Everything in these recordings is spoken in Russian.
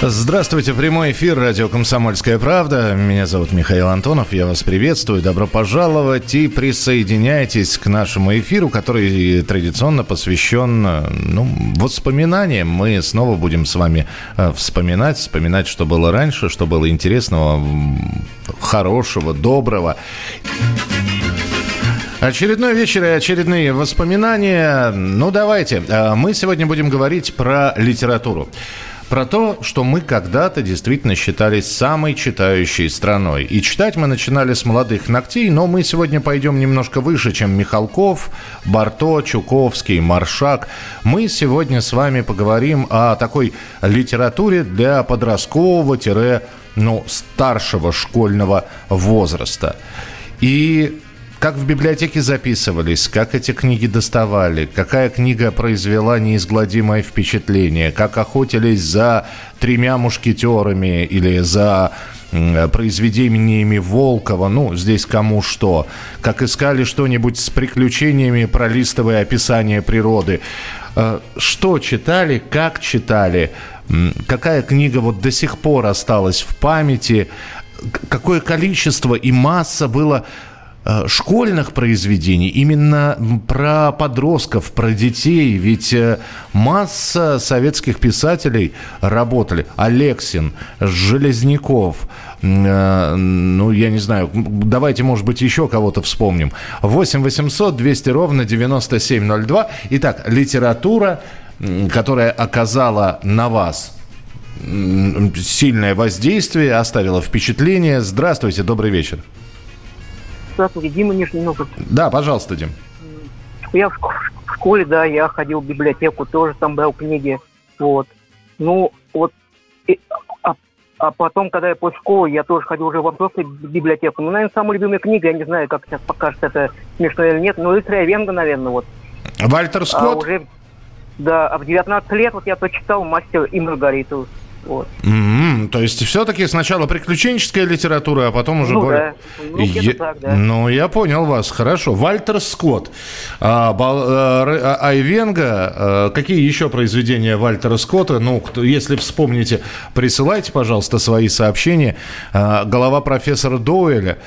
Здравствуйте, прямой эфир радио «Комсомольская правда». Меня зовут Михаил Антонов, я вас приветствую, добро пожаловать и присоединяйтесь к нашему эфиру, который традиционно посвящен ну, воспоминаниям. Мы снова будем с вами э, вспоминать, вспоминать, что было раньше, что было интересного, хорошего, доброго. Очередной вечер и очередные воспоминания. Ну, давайте. Э, Мы сегодня будем говорить про литературу. Про то, что мы когда-то действительно считались самой читающей страной. И читать мы начинали с молодых ногтей, но мы сегодня пойдем немножко выше, чем Михалков, Барто, Чуковский, Маршак. Мы сегодня с вами поговорим о такой литературе для подросткового, ну, старшего школьного возраста. И как в библиотеке записывались, как эти книги доставали, какая книга произвела неизгладимое впечатление, как охотились за тремя мушкетерами или за произведениями Волкова, ну, здесь кому что, как искали что-нибудь с приключениями, пролистывая описание природы. Э, Что читали, как читали, какая книга вот до сих пор осталась в памяти, какое количество и масса было школьных произведений, именно про подростков, про детей. Ведь э, масса советских писателей работали. Алексин, Железняков, э, ну, я не знаю, давайте, может быть, еще кого-то вспомним. 8 800 200 ровно 9702. Итак, литература, которая оказала на вас сильное воздействие, оставила впечатление. Здравствуйте, добрый вечер. Здравствуйте, Дима Нижний Новгород. Да, пожалуйста, Дим. Я в шко- в школе, да, я ходил в библиотеку, тоже там брал книги. Вот. Ну, вот. и- а, а потом, когда я после школы, я тоже ходил уже в взрослую библиотеку. Ну, наверное, самая любимая книга, я не знаю, как сейчас покажется это смешно или нет, но «Рыцаря Венга», наверное, вот. Вальтер А Скотт? уже, да, а в 19 лет вот я прочитал «Мастер и Маргариту». Вот. М, то есть все-таки сначала приключенческая литература, а потом уже Ну более... да. Ну, Я- так, да. Ну, я понял вас, хорошо. Вальтер Скотт. А, Бал- а, Р- а, Айвенга. а, какие еще произведения Вальтера Скотта? Ну, кто- если вспомните, присылайте, пожалуйста, свои сообщения. А, голова профессора Доуэля.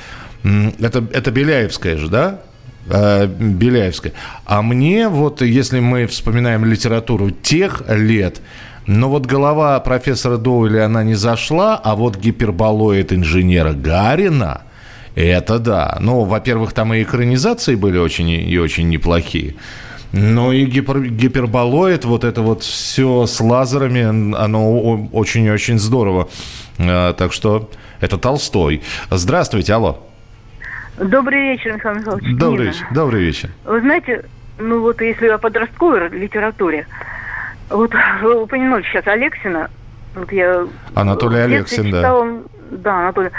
Это, это Беляевская же, да? Э, Беляевская. А мне вот, если мы вспоминаем литературу тех лет, но вот голова профессора Доуэля, она не зашла, а вот гиперболоид инженера Гарина, это да. Ну, во-первых, там и экранизации были очень и очень неплохие. Ну и гипер, гиперболоид, вот это вот все с лазерами, оно о- очень-очень здорово. Э, Так что это Толстой. Здравствуйте, алло. Добрый вечер, Михаил Михайлович. Добрый вечер. Добрый вечер. Вы знаете, ну вот если о подростковой литературе, вот вы упомянули сейчас Алексина, вот я Анатолий Алексин, да. читала, да, Анатолий.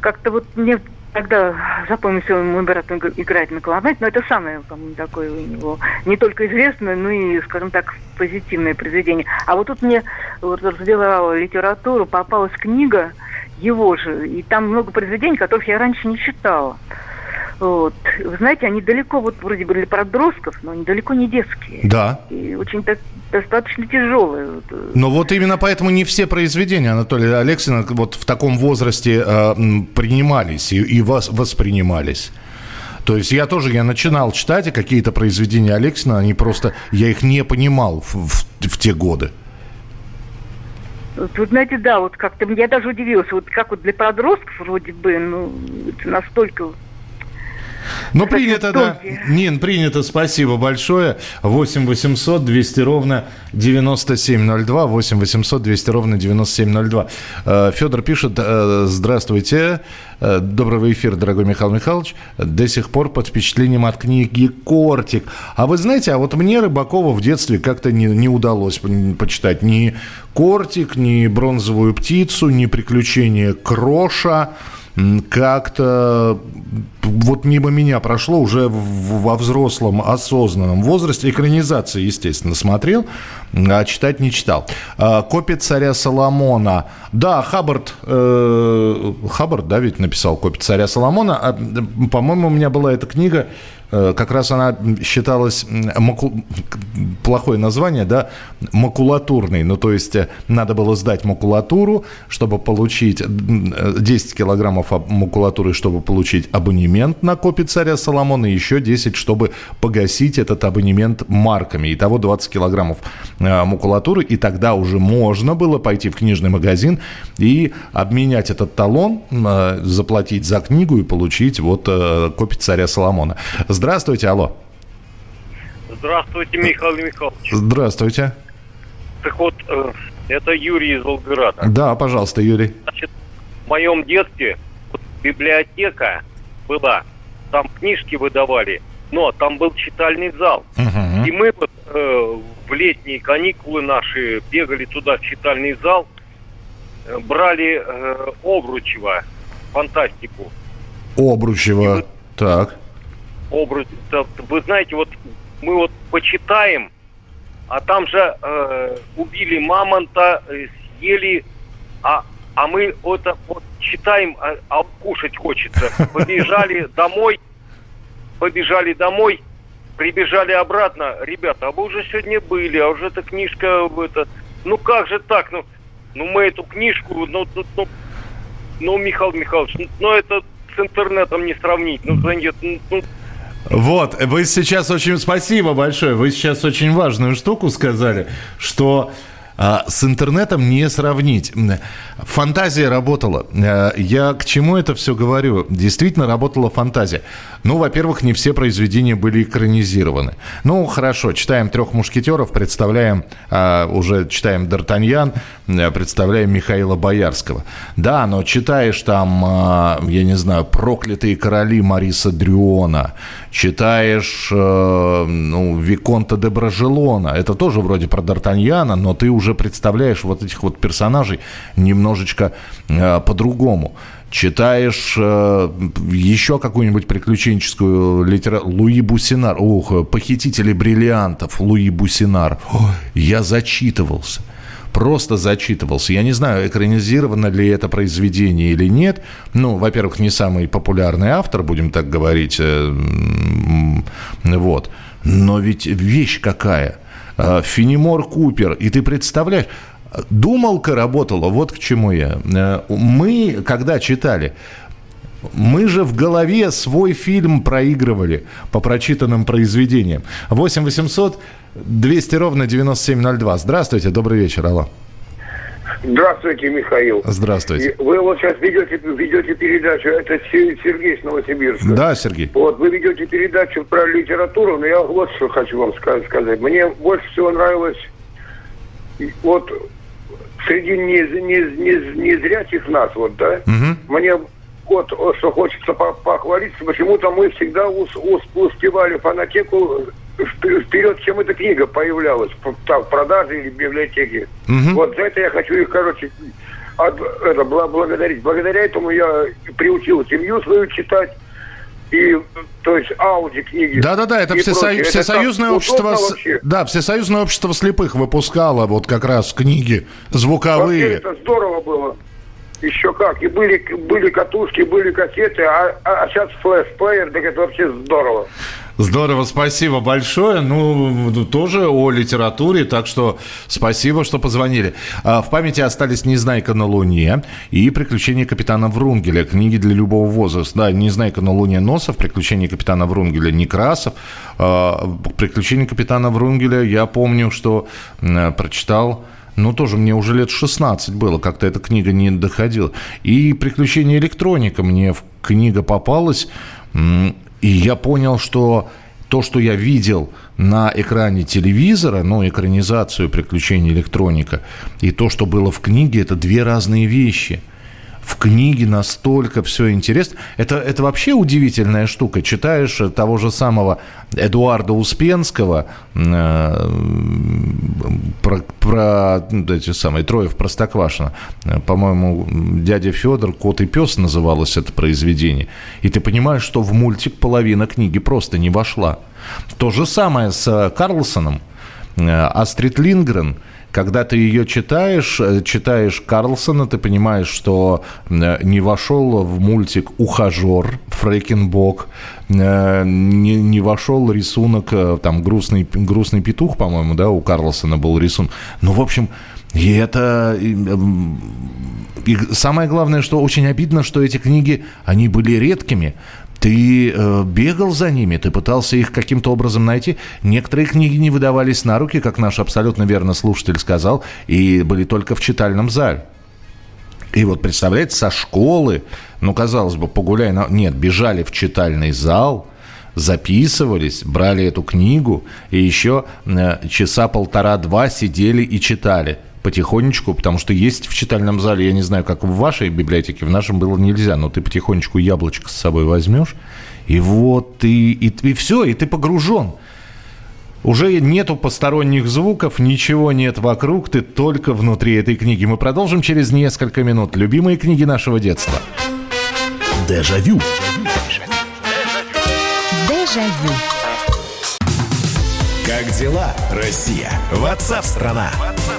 Как-то вот мне тогда запомнился мой брат иг- играет на клавесине, но это самое, по-моему, такое у него не только известное, но и, скажем так, позитивное произведение. А вот тут мне вот разбирала литературу, попалась книга его же, и там много произведений, которых я раньше не читала. Вот. Вы знаете, они далеко, вот вроде бы для подростков, но они далеко не детские. Да. И очень так, достаточно тяжелые. Э, Но вот именно поэтому не все произведения Анатолия Алексина вот в таком возрасте э, принимались и, и вас воспринимались. То есть я тоже, я начинал читать, какие-то произведения Алексина, они просто, я их не понимал в, в- в те годы. Вот, знаете, да, вот как-то я даже удивилась, вот как вот для подростков вроде бы, ну, это настолько... Ну, принято, да. Нин, принято, спасибо большое. 8 800 200 ровно 9702. 8 800 200 ровно 9702. Э, Федор пишет, э, здравствуйте. Э, Доброго эфира, дорогой Михаил Михайлович. До сих пор под впечатлением от книги «Кортик». А вы знаете, а вот мне Рыбакова в детстве как-то не, не удалось почитать ни «Кортик», ни «Бронзовую птицу», ни «Приключения Кроша». Как-то вот мимо меня прошло уже во взрослом осознанном возрасте. Экранизации, естественно, смотрел, а читать не читал. А, Копия царя Соломона. Да, Хаббард, э, Хаббард, да, ведь написал Копия царя Соломона. А, по-моему, у меня была эта книга как раз она считалась, маку... плохое название, да, макулатурной. Ну, то есть э, надо было сдать макулатуру, чтобы получить 10 э, килограммов макулатуры, чтобы получить абонемент на копии царя Соломона, и еще 10, чтобы погасить этот абонемент марками. Итого 20 килограммов макулатуры, и тогда уже можно было пойти в книжный магазин и обменять этот талон, заплатить за книгу и получить вот копию царя Соломона. Здравствуйте, алло. Здравствуйте, Михаил Михайлович. Здравствуйте. Так вот, э, это Юрий из Волгограда. Да, пожалуйста, Юрий. Значит, в моем детстве библиотека была, там книжки выдавали, но там был читальный зал. Угу. И мы вот э, в летние каникулы наши бегали туда, в читальный зал, э, брали э, Обручева, фантастику. Обручева, вот, так образ. Вы знаете, вот мы вот почитаем, а там же э, убили мамонта, э, съели, а, а мы это вот читаем, а, а кушать хочется. Побежали домой, побежали домой, прибежали обратно. Ребята, а вы уже сегодня были, а уже эта книжка, это, ну как же так, ну, ну мы эту книжку, ну, ну, ну, ну Михаил Михайлович, ну, ну это с интернетом не сравнить, ну, ну, ну вот, вы сейчас очень... Спасибо большое. Вы сейчас очень важную штуку сказали, что с интернетом не сравнить. Фантазия работала. Э, я к чему это все говорю? Действительно работала фантазия. Ну, во-первых, не все произведения были экранизированы. Ну, хорошо, читаем «Трех мушкетеров», представляем, а, уже читаем «Д'Артаньян», представляем Михаила Боярского. Да, но читаешь там, а, я не знаю, «Проклятые короли» Мариса Дрюона, читаешь, э, ну, «Виконта де Бражелона», это тоже вроде про Д'Артаньяна, но ты уже представляешь вот этих вот персонажей немножечко э, по-другому. Читаешь э, еще какую-нибудь приключенческую литературу. Луи Бусинар. Ух, «Похитители бриллиантов». Луи Бусинар. Ой, я зачитывался просто зачитывался. Я не знаю, экранизировано ли это произведение или нет. Ну, во-первых, не самый популярный автор, будем так говорить. Э, вот. Но ведь вещь какая. Э, Фенимор Купер. И ты представляешь, Думалка работала, вот к чему я. Э, мы, когда читали, мы же в голове свой фильм проигрывали по прочитанным произведениям. 8 800 200 ровно 9702. Здравствуйте, добрый вечер, алло. Здравствуйте, Михаил. Здравствуйте. Вы вот сейчас ведете, ведете передачу, это Сергей с Новосибирска. Да, Сергей. Вот, вы ведете передачу про литературу, но я вот что хочу вам сказать. Мне больше всего нравилось, вот среди незрячих нас, вот, да, угу. мне вот что хочется похвалиться, почему-то мы всегда успевали фанатеку вперед, чем эта книга появлялась в продаже или в библиотеке. Угу. Вот за это я хочу их, короче, от, это, благодарить. Благодаря этому я приучил семью свою читать и то есть Ауди книги. Да-да-да, это, всесо... это всесоюзное общество, да, всесоюзное общество слепых выпускало вот как раз книги звуковые. Вообще это здорово было. Еще как. И были, были катушки, были кассеты, а, а, а сейчас флешплеер, так это вообще здорово. Здорово, спасибо большое. Ну, тоже о литературе, так что спасибо, что позвонили. А, в памяти остались «Незнайка на Луне» и «Приключения капитана Врунгеля». Книги для любого возраста. Да, «Незнайка на Луне» Носов, «Приключения капитана Врунгеля» Некрасов. А, «Приключения капитана Врунгеля» я помню, что прочитал... Ну, тоже мне уже лет 16 было, как-то эта книга не доходила. И «Приключения электроника» мне книга попалась. И я понял, что то, что я видел на экране телевизора, ну, экранизацию приключений электроника, и то, что было в книге, это две разные вещи. В книге настолько все интересно. Это, это вообще удивительная штука. Читаешь того же самого Эдуарда Успенского э, про, про ну, эти самые трое в Простоквашино. По-моему, дядя Федор, кот и пес называлось это произведение. И ты понимаешь, что в мультик половина книги просто не вошла. То же самое с Карлсоном. Э, Астрид Лингрен – когда ты ее читаешь, э, читаешь Карлсона, ты понимаешь, что э, не вошел в мультик «Ухажер» Фрейкенбок, э, не, не вошел рисунок, там, грустный, грустный петух, по-моему, да, у Карлсона был рисунок. Ну, в общем, и это... И самое главное, что очень обидно, что эти книги, они были редкими. Ты э, бегал за ними, ты пытался их каким-то образом найти. Некоторые книги не выдавались на руки, как наш абсолютно верно слушатель сказал, и были только в читальном зале. И вот, представляете, со школы, ну, казалось бы, погуляй, на... нет, бежали в читальный зал, записывались, брали эту книгу, и еще э, часа полтора-два сидели и читали потихонечку, потому что есть в читальном зале, я не знаю, как в вашей библиотеке, в нашем было нельзя, но ты потихонечку яблочко с собой возьмешь, и вот ты, и, и все, и ты погружен. Уже нету посторонних звуков, ничего нет вокруг, ты только внутри этой книги. Мы продолжим через несколько минут. Любимые книги нашего детства. Дежавю. Дежавю. Как дела, Россия? Ватсап-страна!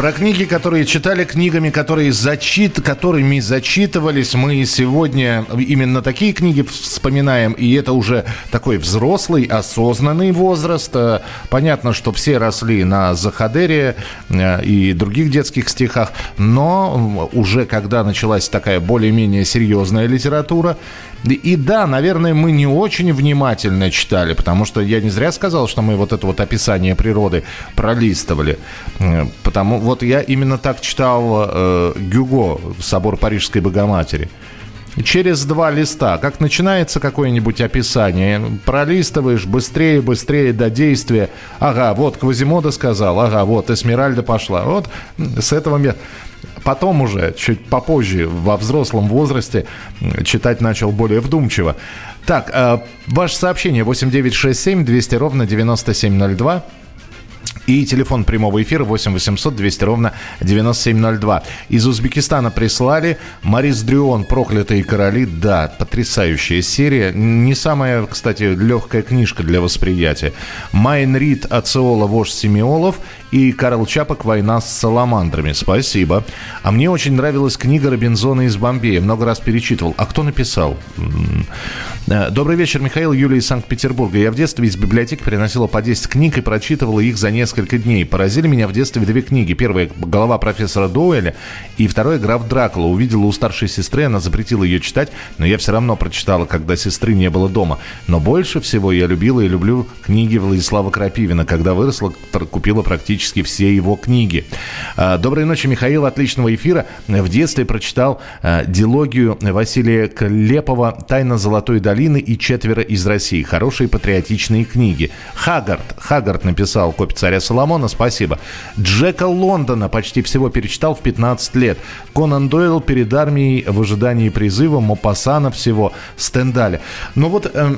Про книги, которые читали, книгами, которые зачит, которыми зачитывались. Мы сегодня именно такие книги вспоминаем. И это уже такой взрослый, осознанный возраст. Э, понятно, что все росли на Захадере э, и других детских стихах. Но уже когда началась такая более-менее серьезная литература, и да, наверное, мы не очень внимательно читали, потому что я не зря сказал, что мы вот это вот описание природы пролистывали. Э, потому вот я именно так читал э, Гюго «Собор Парижской Богоматери». Через два листа, как начинается какое-нибудь описание, пролистываешь быстрее, быстрее до действия. Ага, вот Квазимода сказал, ага, вот Эсмеральда пошла. Вот с этого места. Потом уже, чуть попозже, во взрослом возрасте, читать начал более вдумчиво. Так, э, ваше сообщение 8967 200 ровно 9702. И телефон прямого эфира 8 800 200 ровно 9702. Из Узбекистана прислали Марис Дрюон «Проклятые короли». Да, потрясающая серия. Не самая, кстати, легкая книжка для восприятия. Майн Рид Ациола «Вождь Семиолов» и Карл Чапок «Война с саламандрами». Спасибо. А мне очень нравилась книга Робинзона из Бомбея. Много раз перечитывал. А кто написал? Э, Добрый вечер, Михаил, Юлия из Санкт-Петербурга. Я в детстве из библиотеки приносила по 10 книг и прочитывала их за несколько дней. Поразили меня в детстве две книги. Первая «Голова профессора Доуэля» и вторая «Граф Дракула». Увидела у старшей сестры, она запретила ее читать, но я все равно прочитала, когда сестры не было дома. Но больше всего я любила и люблю книги Владислава Крапивина. Когда выросла, купила практически все его книги. Э, Доброй ночи, Михаил. Отличного эфира. В детстве прочитал э, дилогию Василия Клепова «Тайна золотой долины» и «Четверо из России». Хорошие патриотичные книги. Хагард. Хагард написал «Копия царя Соломона». Спасибо. Джека Лондона почти всего перечитал в 15 лет. Конан Дойл перед армией в ожидании призыва. Мопассана всего. Стендаля. Ну вот... Э,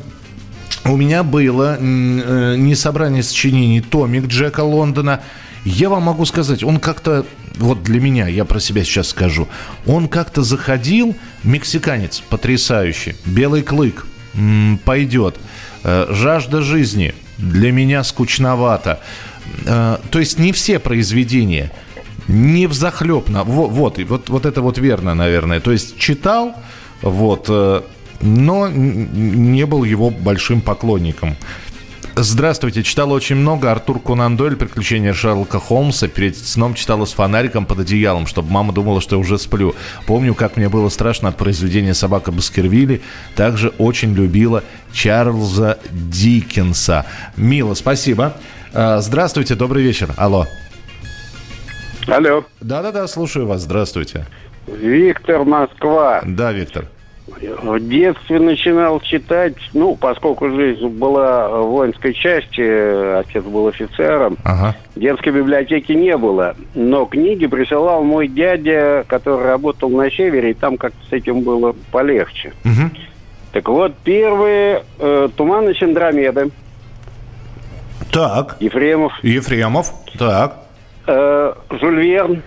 у меня было э, не собрание сочинений томик Джека Лондона. Я вам могу сказать, он как-то, вот для меня, я про себя сейчас скажу, он как-то заходил, мексиканец потрясающий, белый клык, м, пойдет, э, жажда жизни, для меня скучновато. Э, то есть не все произведения, не взахлебно, вот, вот, вот, вот это вот верно, наверное. То есть читал, вот, э, но не был его большим поклонником. Здравствуйте. Читал очень много. Артур Конан Дойль «Приключения Шерлока Холмса». Перед сном читала с фонариком под одеялом, чтобы мама думала, что я уже сплю. Помню, как мне было страшно от произведения «Собака Баскервилли». Также очень любила Чарльза Диккенса. Мила, спасибо. Здравствуйте, добрый вечер. Алло. Алло, Да-да-да, слушаю вас. Здравствуйте. Виктор Москва. Да, Виктор. В детстве начинал читать, ну, поскольку жизнь была в воинской части, э, отец был офицером, Ага. детской библиотеки не было. Но книги присылал мой дядя, который работал на севере, и там как-то с этим было полегче. Мгм. Так вот, первые э, «Туманы Синдромеды», Так. Ефремов, Ефремов. Так. э, Жюль Верн,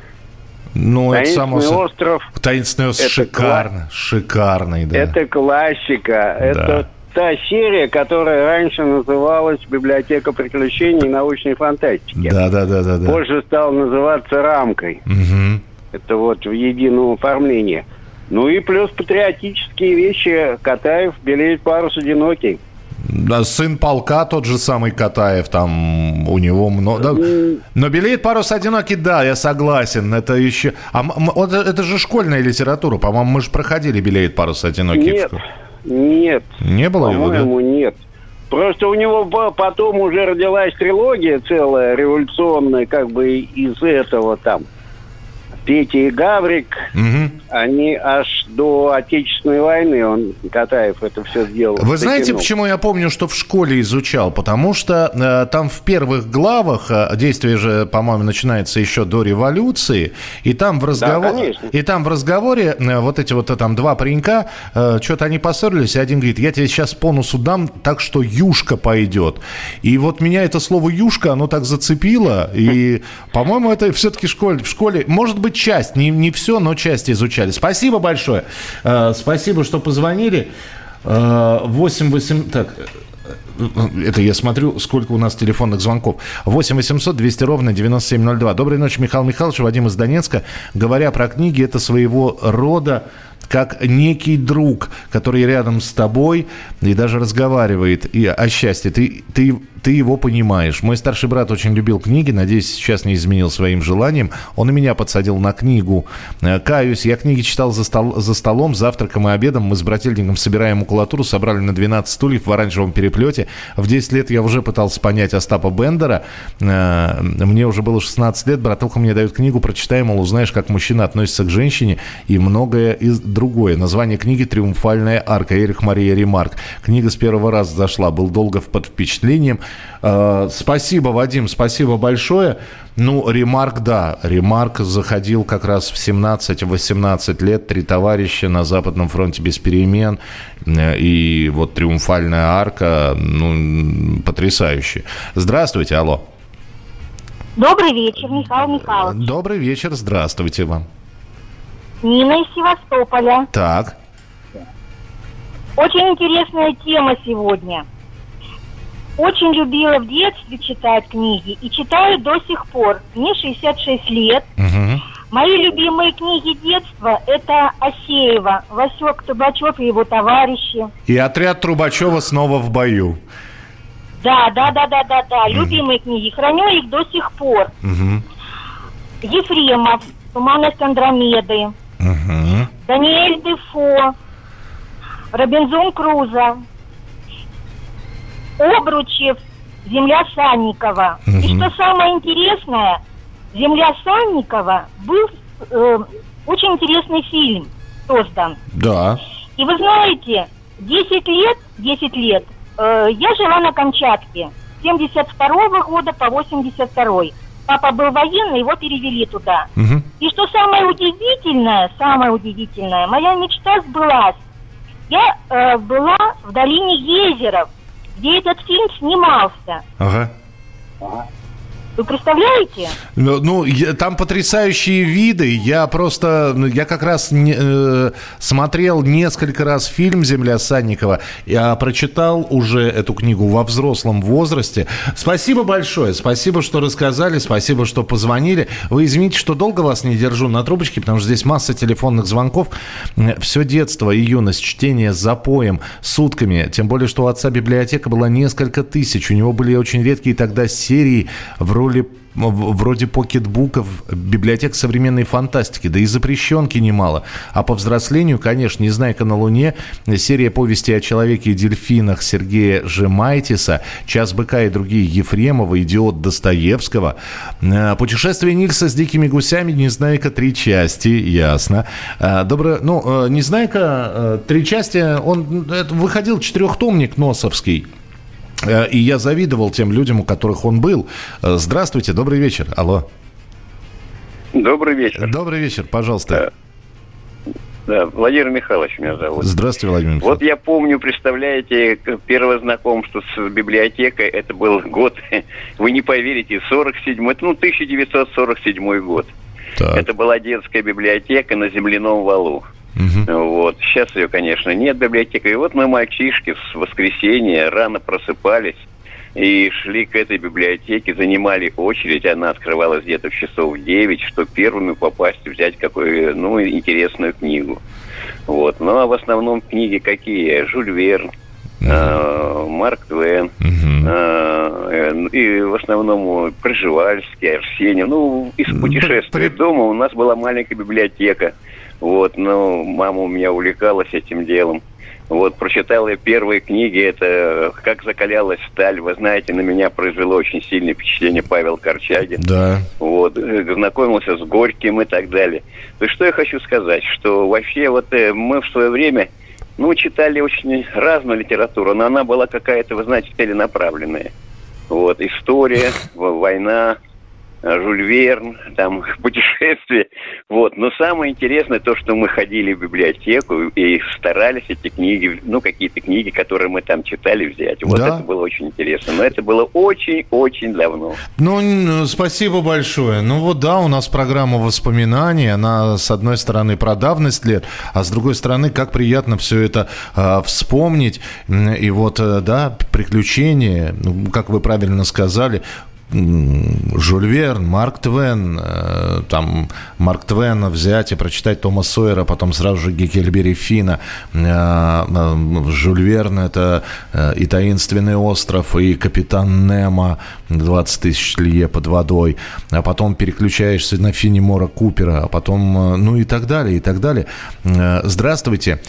Ну, это само... «Таинственный остров». Таинственный остров. Это Шикарно. Шикарный, да. Это классика. Да. Это та серия, которая раньше называлась «Библиотека приключений и научной фантастики». Да-да-да-да-да. Позже стала называться «Рамкой». Мгм. Это вот в едином оформлении. Ну и плюс патриотические вещи. Катаев белеет парус одинокий. Да, сын полка, тот же самый Катаев, там у него много... да. Но «Белеет парус одинокий», да, я согласен, это еще... А вот это же школьная литература, по-моему, мы же проходили «Белеет парус одинокий». Нет, нет. Не было его, да? По-моему, нет. Просто у него по- потом уже родилась трилогия целая, революционная, как бы из этого там. Петя и Гаврик, Мгм. Они аж до Отечественной войны, он, Катаев, это все сделал. Вы знаете, Дотянул. почему я помню, что в школе изучал? Потому что э, там в первых главах, э, действие же, по-моему, начинается еще до революции, и там в, разговор... конечно. и там в разговоре э, вот эти вот э, там два паренька, э, что-то они поссорились, и один говорит, я тебе сейчас по носу дам, так что юшка пойдет. И вот меня это слово юшка, оно так зацепило, и, по-моему, это все-таки школе, в школе, может быть, часть, не, не все, но часть изучали. Спасибо большое. Э, Спасибо, что позвонили. Э, 8 8... Так, э, это я смотрю, сколько у нас телефонных звонков. 8 800 200 ровно 9702. Доброй ночи, Михаил Михайлович, Вадим из Донецка. Говоря про книги, это своего рода как некий друг, который рядом с тобой и даже разговаривает и о счастье. Ты, ты, ты его понимаешь. Мой старший брат очень любил книги, надеюсь, сейчас не изменил своим желанием. Он и меня подсадил на книгу. Э, Каюсь, я книги читал за, стол, за столом, завтраком и обедом. Мы с брательником собираем макулатуру, собрали на 12 стульев в оранжевом переплете. В 10 лет я уже пытался понять Остапа Бендера. Э, Мне уже было 16 лет, братуха мне дает книгу, прочитай, мол, узнаешь, как мужчина относится к женщине и многое из другое. Название книги «Триумфальная арка» Эрих Мария Ремарк. Книга с первого раза зашла, был долго под впечатлением. Э, Спасибо, Вадим, спасибо большое. Ну, Ремарк, да, Ремарк заходил как раз в 17-18 лет, три товарища на Западном фронте без перемен, Э, и вот «Триумфальная арка», ну, потрясающе. Здравствуйте, алло. Добрый вечер, Михаил Михайлович. Добрый вечер, здравствуйте вам. Нина из Севастополя. Так, Очень интересная тема сегодня. Очень любила в детстве читать книги и читаю до сих пор. Мне 66 лет. мгм. Мои любимые книги детства – это Осеева, Васек Табачев и его товарищи. и отряд Трубачева снова в бою. Да, да, да, да, да, да. Любимые книги. Храню их до сих пор. Мгм. Ефремов, Туманность Андромеды, Мгм. Даниэль Дефо, Робинзон Крузо, Обручев, Земля Санникова. И Мгм. что самое интересное, Земля Санникова был э, очень интересный фильм создан. Да. И вы знаете, 10 лет, 10 лет э, я жила на Камчатке. С 72 года по 82 Папа был военный, его перевели туда. Мгм. И что самое удивительное, самое удивительное, моя мечта сбылась. Я э, была в долине Езеров, где этот фильм снимался. Ага. Вы представляете? Ну, ну, я- там потрясающие виды. Я просто, ну, я как раз не- э, смотрел несколько раз фильм «Земля Санникова». Я прочитал уже эту книгу во взрослом возрасте. Спасибо большое. Спасибо, что рассказали. Спасибо, что позвонили. Вы извините, что долго вас не держу на трубочке, потому что здесь масса телефонных звонков. Все детство и юность, чтение за поем, сутками. Тем более, что у отца библиотека была несколько тысяч. У него были очень редкие тогда серии в роли вроде покетбуков, библиотек современной фантастики, да и запрещенки немало. А по взрослению, конечно, «Незнайка на Луне», серия повести о человеке и дельфинах Сергея Жемайтиса, «Час быка» и другие Ефремова, «Идиот» Достоевского, э, «Путешествие Нильса с дикими гусями», «Незнайка» три части, ясно. Э, Доброе, ну, э, «Незнайка» э, три части, он выходил четырехтомник Носовский. Э, И я завидовал тем людям, у которых он был. Э, Здравствуйте, добрый вечер. Алло. Добрый вечер. Добрый вечер, пожалуйста. Да, Владимир Михайлович меня зовут. Здравствуйте, Владимир Вот я помню, представляете, первое знакомство с библиотекой, это был год, вы не поверите, 47 ну, 1947 год. Так. Это была детская библиотека на земляном валу. Вот. Сейчас ее, конечно, нет библиотеки. И вот мы, мальчишки, с воскресенья рано просыпались и шли к этой библиотеке, занимали очередь. Она открывалась где-то в часов 9, чтобы первыми попасть, взять какую ну, интересную книгу. Вот. Ну, а в основном книги какие? Жюль Верн, э, Марк Твен, э, и в основном Пржевальский, Арсений. Ну, из путешествий дома у нас была маленькая библиотека. Вот, ну, мама у меня увлекалась этим делом. Вот, прочитал я первые книги, это «Как закалялась сталь». Вы знаете, на меня произвело очень сильное впечатление Павел Корчагин. Да. Вот, э, знакомился с Горьким и так далее. То есть, что я хочу сказать, что вообще вот э, мы в свое время, ну, читали очень разную литературу, но она была какая-то, вы знаете, целенаправленная. Вот, история, война, Жюль Верн, там, путешествия. Вот. Но самое интересное то, что мы ходили в библиотеку и старались эти книги, ну, какие-то книги, которые мы там читали, взять. Вот Да. это было очень интересно. Но это было очень-очень давно. Ну, спасибо большое. Ну вот да, у нас программа воспоминаний. Она, с одной стороны, про давность лет, а с другой стороны, как приятно все это а, вспомнить. И вот, э, да, приключения, ну, как вы правильно сказали, Жюль Верн, Марк Твен, э, там Марк Твена взять и прочитать Тома Сойера, потом сразу же Геккельбери Фина, э, э, Жюль Верн это и «Таинственный остров», и «Капитан Немо», 20 тысяч лье под водой, а потом переключаешься на Финни Мора Купера, а потом, ну и так далее, и так далее. Э, Здравствуйте.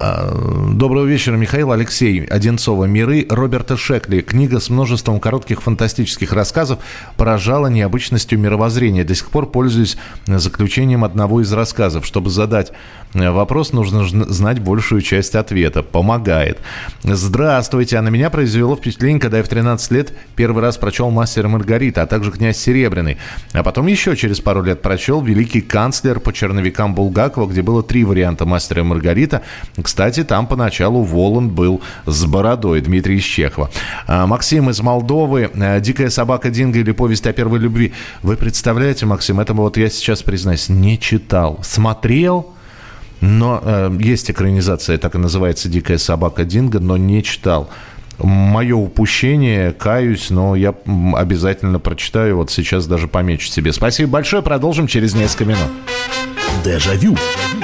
А, Доброго вечера, Михаил Алексей Одинцова. «Миры» Роберта Шекли. Книга с множеством коротких фантастических рассказов поражала необычностью мировоззрения. До сих пор пользуюсь заключением одного из рассказов. Чтобы задать э, вопрос, нужно жн- знать большую часть ответа. Помогает. Здравствуйте. А на меня произвело впечатление, когда я в 13 лет первый раз прочел «Мастера Маргарита», а также «Князь Серебряный». А потом еще через пару лет прочел «Великий канцлер» по черновикам Булгакова, где было три варианта «Мастера Маргарита». Кстати, там поначалу Воланд был с бородой, Дмитрий из Чехова. А, Максим из Молдовы. а, «Дикая собака Динго» или «Повесть о первой любви». Вы представляете, Максим, это вот я сейчас признаюсь, не читал. Смотрел, но э, есть экранизация, так и называется «Дикая собака Динго», но не читал. Мое упущение, каюсь, но я обязательно прочитаю. Вот сейчас даже помечу себе. Спасибо большое. Продолжим через несколько минут. Дежавю. Дежавю.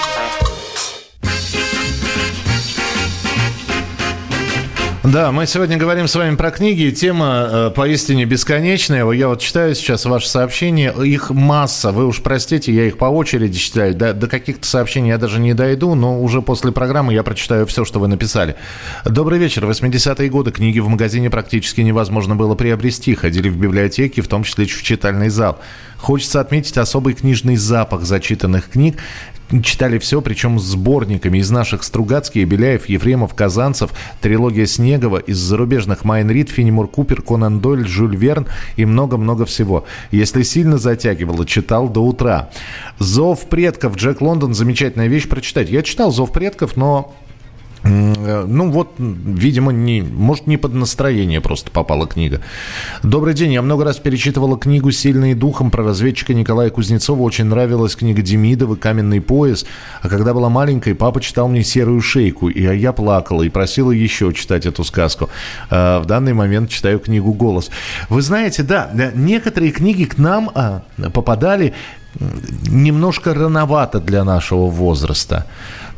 Да, мы сегодня говорим с вами про книги. Тема э, поистине бесконечная. Я вот читаю сейчас ваши сообщения. Их масса. Вы уж простите, я их по очереди читаю. До, до каких-то сообщений я даже не дойду, но уже после программы я прочитаю все, что вы написали. Добрый вечер. 80-е годы книги в магазине практически невозможно было приобрести. Ходили в библиотеки, в том числе в читальный зал. Хочется отметить особый книжный запах зачитанных книг читали все, причем с сборниками из наших Стругацкий, Беляев, Ефремов, Казанцев, трилогия Снегова, из зарубежных Майн Рид, Фенимур Купер, Конан Дойль, Жюль Верн и много-много всего. Если сильно затягивало, читал до утра. «Зов предков» Джек Лондон, замечательная вещь прочитать. Я читал «Зов предков», но ну вот, видимо, не, может, не под настроение просто попала книга. Добрый день. Я много раз перечитывала книгу «Сильный духом» про разведчика Николая Кузнецова. Очень нравилась книга Демидова «Каменный пояс». А когда была маленькой, папа читал мне «Серую шейку», и я плакала и просила еще читать эту сказку. А в данный момент читаю книгу «Голос». Вы знаете, да, некоторые книги к нам а, попадали немножко рановато для нашего возраста.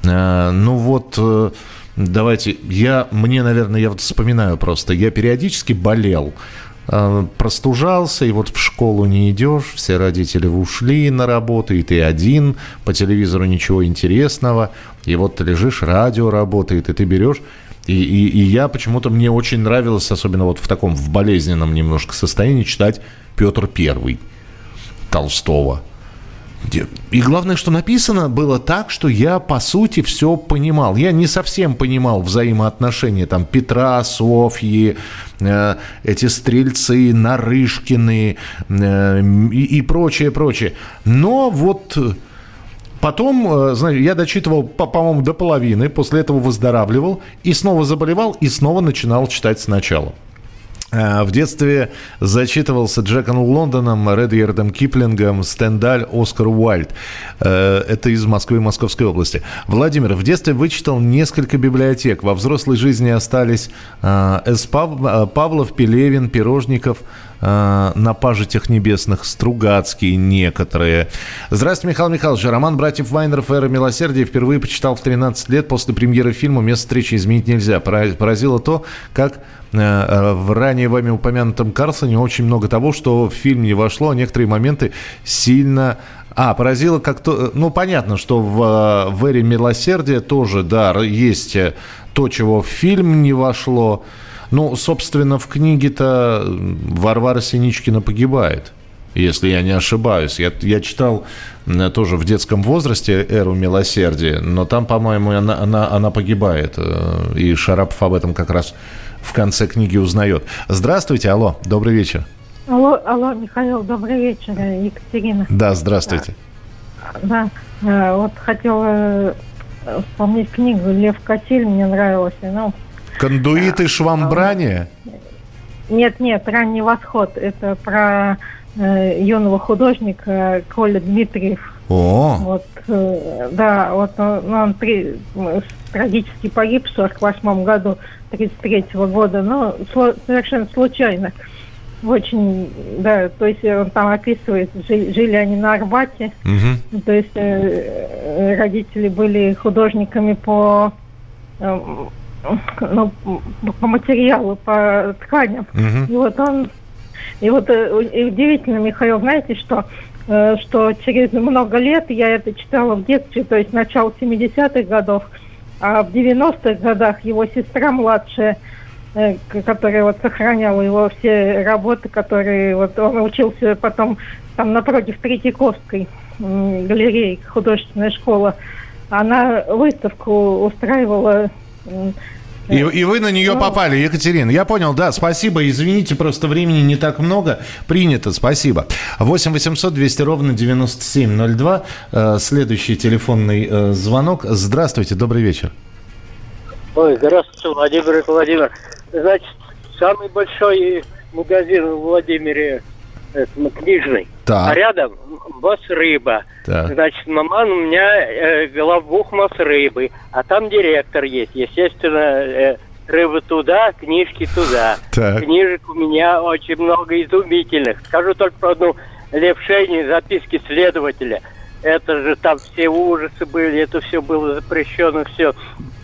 А, ну вот э, Давайте, я, мне, наверное, я вот вспоминаю просто, я периодически болел, а, простужался, и вот в школу не идешь, все родители ушли на работу, и ты один, по телевизору ничего интересного, и вот ты лежишь, радио работает, и ты берешь и, и, и я почему-то мне очень нравилось, особенно вот в таком в болезненном немножко состоянии, читать Петр Первый Толстого. И главное, что написано было так, что я, по сути, все понимал. Я не совсем понимал взаимоотношения там Петра, Софьи, э, эти стрельцы, Нарышкины э, и, и прочее, прочее. Но вот... Потом, э, знаете, я дочитывал, по-моему, до половины, после этого выздоравливал, и снова заболевал, и снова начинал читать сначала. Э, в детстве зачитывался Джеком Лондоном, Редьярдом Киплингом, Стендаль, Оскар Уайльд. Э, это из Москвы и Московской области. Владимир, в детстве вычитал несколько библиотек. Во взрослой жизни остались э, С. Павлов, Пелевин, Пирожников, на пажитях небесных, Стругацкий некоторые. Здравствуйте, Михаил Михайлович. Роман «Братьев Вайнеров. Эра милосердия» впервые почитал в 13 лет. После премьеры фильма «Место встречи изменить нельзя». Поразило то, как Э, э, в ранее вами упомянутом Карлсоне очень много того, что в фильм не вошло, а некоторые моменты сильно а, поразило как-то... Ну, понятно, что в, в «Эре милосердия» тоже, да, есть то, чего в фильм не вошло. Ну, собственно, в книге-то Варвара Синичкина погибает, если я не ошибаюсь. Я, я читал тоже в детском возрасте «Эру милосердия», но там, по-моему, она, она, она погибает. Э, и Шарапов об этом как раз в конце книги узнает. Здравствуйте, алло, добрый вечер. Алло, алло, Михаил, добрый вечер, Екатерина. Да, здравствуйте. Да, да вот хотела э, вспомнить книгу «Лев Катиль», мне нравилась. Ну, Кондуиты швамбрания? Нет, нет, «Ранний восход». Это про э, юного художника Коля Дмитриев. О! Вот, э, да, вот он, он при, трагически погиб в 48 году 33 -го года, но сло, совершенно случайно. Очень, да, то есть он там описывает, жили, жили они на Арбате, угу. то есть э, родители были художниками по, э, ну, по материалу, по тканям. Угу. И вот он, и вот э, и удивительно, Михаил, знаете, что э, что через много лет, я это читала в детстве, то есть начало 70-х годов, а в 90-х годах его сестра младшая, э, которая вот сохраняла его все работы, которые вот он учился потом там напротив Третьяковской галереи, художественная школа, она выставку устраивала и, и вы на нее ну, попали, Екатерина. Я понял, да, спасибо. Извините, просто времени не так много. Принято, спасибо. 8 800 200 ровно 9702. Э, следующий телефонный э, звонок. Здравствуйте, добрый вечер. Ой, здравствуйте, Владимир и Владимир. Значит, самый большой магазин в Владимире это, книжный. Так. А рядом босс рыба. Так. Значит, маман у меня э, головбух мосс рыбы, а там директор есть. Естественно, э, рыба туда, книжки туда. Так. Книжек у меня очень много изумительных. Скажу только про одну Лев Шейни, записки следователя. Это же там все ужасы были, это все было запрещено, все.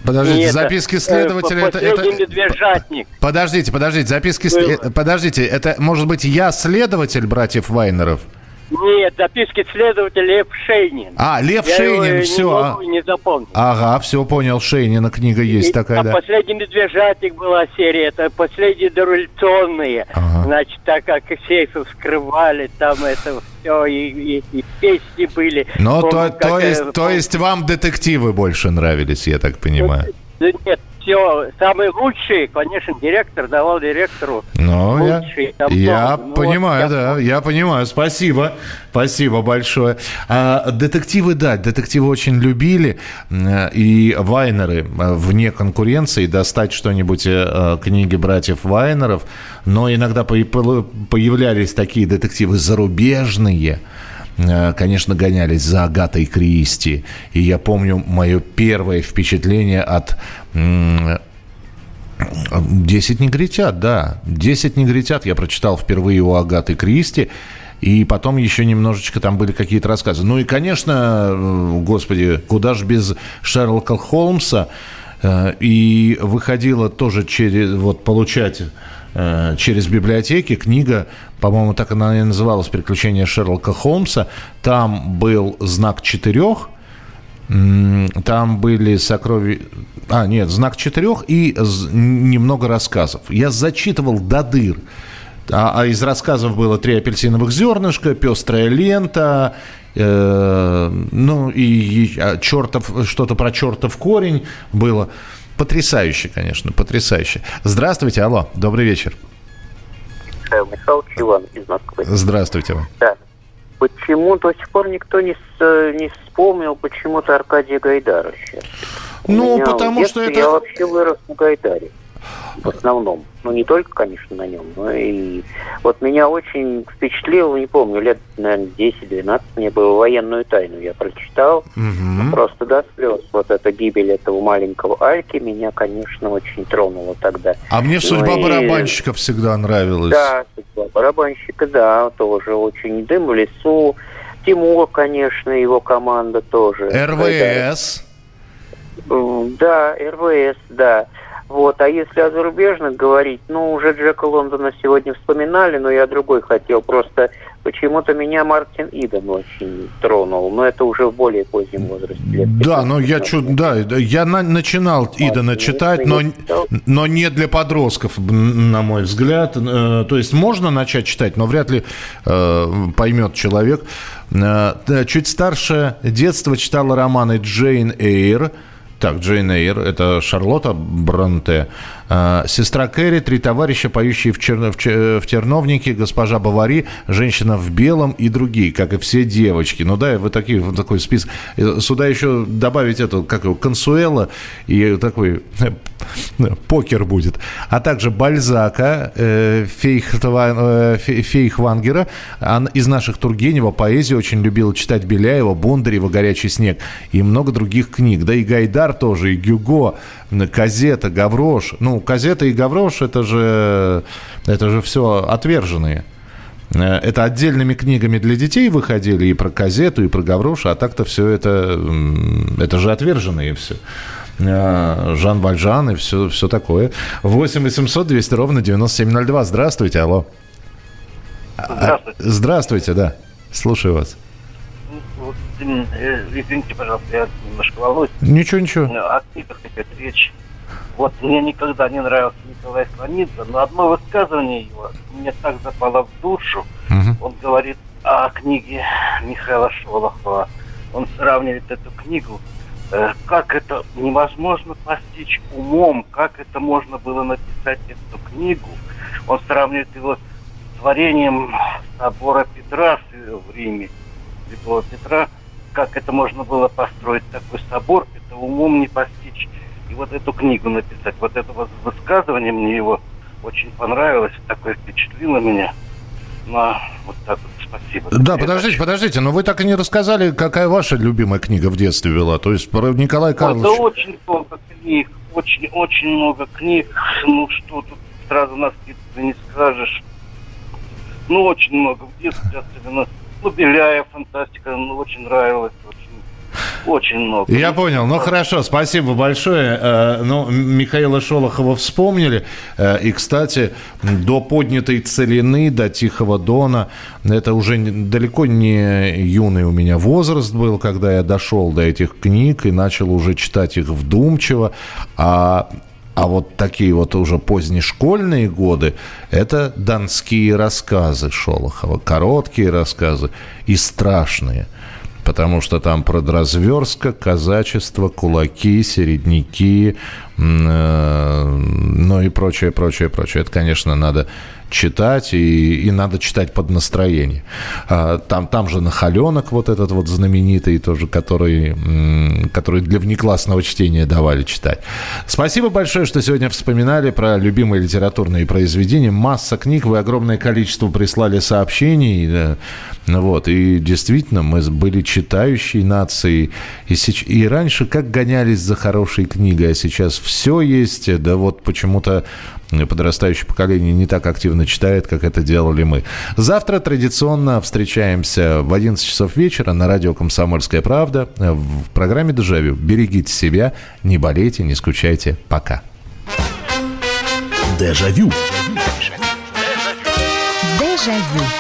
Подождите, Нет, записки э, следователя это, это... медвежатник. Подождите, подождите, записки... Было. э, Подождите, это может быть я следователь братьев Вайнеров? Нет, записки следователя Лев Шейнин. А, Лев Я его Шейнин, не могу а. не запомнить. Ага, все понял, Шейнина книга есть И- такая, а да. последний медвежатник была серия, это последние дореволюционные. Значит, так как сейфы вскрывали, там это все, и, и- и песни были. Помню, то, то, есть, то есть вам детективы больше нравились, я так понимаю. Да Нет, все, самые лучшие, конечно, директор давал директору Ну, я, лучшие. Я. Ну, понимаю, вот да, я понимаю. Спасибо, спасибо большое. А, детективы, да, детективы очень любили. И Вайнеры э, вне конкуренции, достать что-нибудь э, э, книги братьев Вайнеров. Но иногда по- по- появлялись такие детективы зарубежные, конечно, гонялись за Агатой Кристи. И я помню мое первое впечатление от м, «Десять негритят», да. «Десять негритят» я прочитал впервые у Агаты Кристи. И потом еще немножечко там были какие-то рассказы. Ну и, конечно, э, господи, куда же без Шерлока Холмса. Э, И выходила тоже через, вот, получать э, через библиотеки книга, по-моему, так она и называлась «Приключения Шерлока Холмса». Там был знак четырех, Там были сокровища... А, нет, знак четырех и немного рассказов. Я зачитывал до дыр. А, а из рассказов было три апельсиновых зернышка, пестрая лента, э, ну и, и, а, чертов, что-то про чертов корень было. Потрясающе, конечно, потрясающе. Здравствуйте, алло, добрый вечер. Михаил Михайлович Иван из Москвы. Здравствуйте вам. Да. Почему до сих пор никто не, с- не вспомнил почему-то Аркадия Гайдара сейчас? Ну, потому что это- Я вообще вырос на Гайдаре. В основном. Ну, не только, конечно, на нем, но и... Вот меня очень впечатлило, не помню, лет, наверное, 10-12 мне было «Военную тайну». Я прочитал. Ну, Просто до слез. Вот эта гибель этого маленького Альки меня, конечно, очень тронула тогда. А мне Ну судьба и- барабанщиков всегда нравилась. да, судьба барабанщика, да, тоже очень. Дым в лесу. Тимур, конечно, его команда тоже. РВС. Да, РВС, да. Вот, а если о зарубежных говорить, ну, уже Джека Лондона сегодня вспоминали, но я другой хотел. Просто почему-то меня Мартин Иден очень тронул, но это уже в более позднем возрасте. лет Да, ну я чу, да, я на- начинал Идана читать, но, но не для подростков, на мой взгляд. Э, То есть можно начать читать, но вряд ли э, поймет человек. Э, Чуть старше детства читала романы Джейн Эйр. Так, Джейн Эйр, это Шарлотта Бронте. Э, Сестра Кэрри, три товарища, поющие в, черно- в терновнике, госпожа Бавари, женщина в белом и другие, как и все девочки. Ну да, вы такие, вот такой список. Э, Сюда еще добавить эту, как его, Консуэла и такой э, покер будет. А также Бальзака, э, Фейхвангера. Ан- Из наших Тургенева поэзию очень любила читать Беляева, Бондарева, «Горячий снег» и много других книг. Да и Гайдар тоже, и Гюго, Казета, Гаврош. Ну, Казета и Гаврош это же, это же все отверженные. Э, Это отдельными книгами для детей выходили и про Казету, и про Гавроша, а так-то все это, это же отверженные все. Э, Жан Вальжан и все, все такое. 8 800 200 ровно 9702. Здравствуйте, алло. Здравствуйте. Здравствуйте, да. Слушаю вас. Э, извините, пожалуйста, я немножко волнуюсь. Ничего, ничего. О книгах идет речь. Вот мне никогда не нравился Николай Слонидзе, но одно высказывание его мне так запало в душу. Он говорит о книге Михаила Шолохова. Он сравнивает эту книгу, э, как это невозможно постичь умом, как это можно было написать эту книгу. Он сравнивает его с творением собора Петра в Риме, Святого Петра, как это можно было построить такой собор, это умом не постичь. И вот эту книгу написать, вот это вот высказывание мне его очень понравилось, такое впечатлило меня. Ну, а вот так вот, спасибо. Да, подождите, подождите, но вы так и не рассказали, какая ваша любимая книга в детстве была. То есть про Николая Карловича. очень много книг, очень-очень много книг. Ну что тут сразу на скидку не скажешь. Ну очень много. В детстве особенно. Ну, Беляев, фантастика, ну очень нравилось. Очень. Много. Я понял. Ну, хорошо, спасибо большое. Э, Ну, Михаила Шолохова вспомнили. Э, И, кстати, до поднятой целины, до Тихого Дона, это уже далеко не юный у меня возраст был, когда я дошел до этих книг и начал уже читать их вдумчиво. А а вот такие вот уже позднешкольные годы – это донские рассказы Шолохова. Короткие рассказы и страшные. Потому что там про Дрозверска, казачество, кулаки, середняки, ну и прочее, прочее, прочее. Это, конечно, надо читать, и, и надо читать под настроение. А, Там, там же Нахаленок вот этот вот знаменитый тоже, который, который для внеклассного чтения давали читать. Спасибо большое, что сегодня вспоминали про любимые литературные произведения. Масса книг, вы огромное количество прислали сообщений. э, ну Вот, и действительно, мы были читающей нацией. И, сеч- и раньше как гонялись за хорошей книгой, а сейчас все есть. Да вот почему-то подрастающее поколение не так активно читает, как это делали мы. Завтра традиционно встречаемся в 11 часов вечера на радио «Комсомольская правда» в программе «Дежавю». Берегите себя, не болейте, не скучайте. Пока. Дежавю. Дежавю.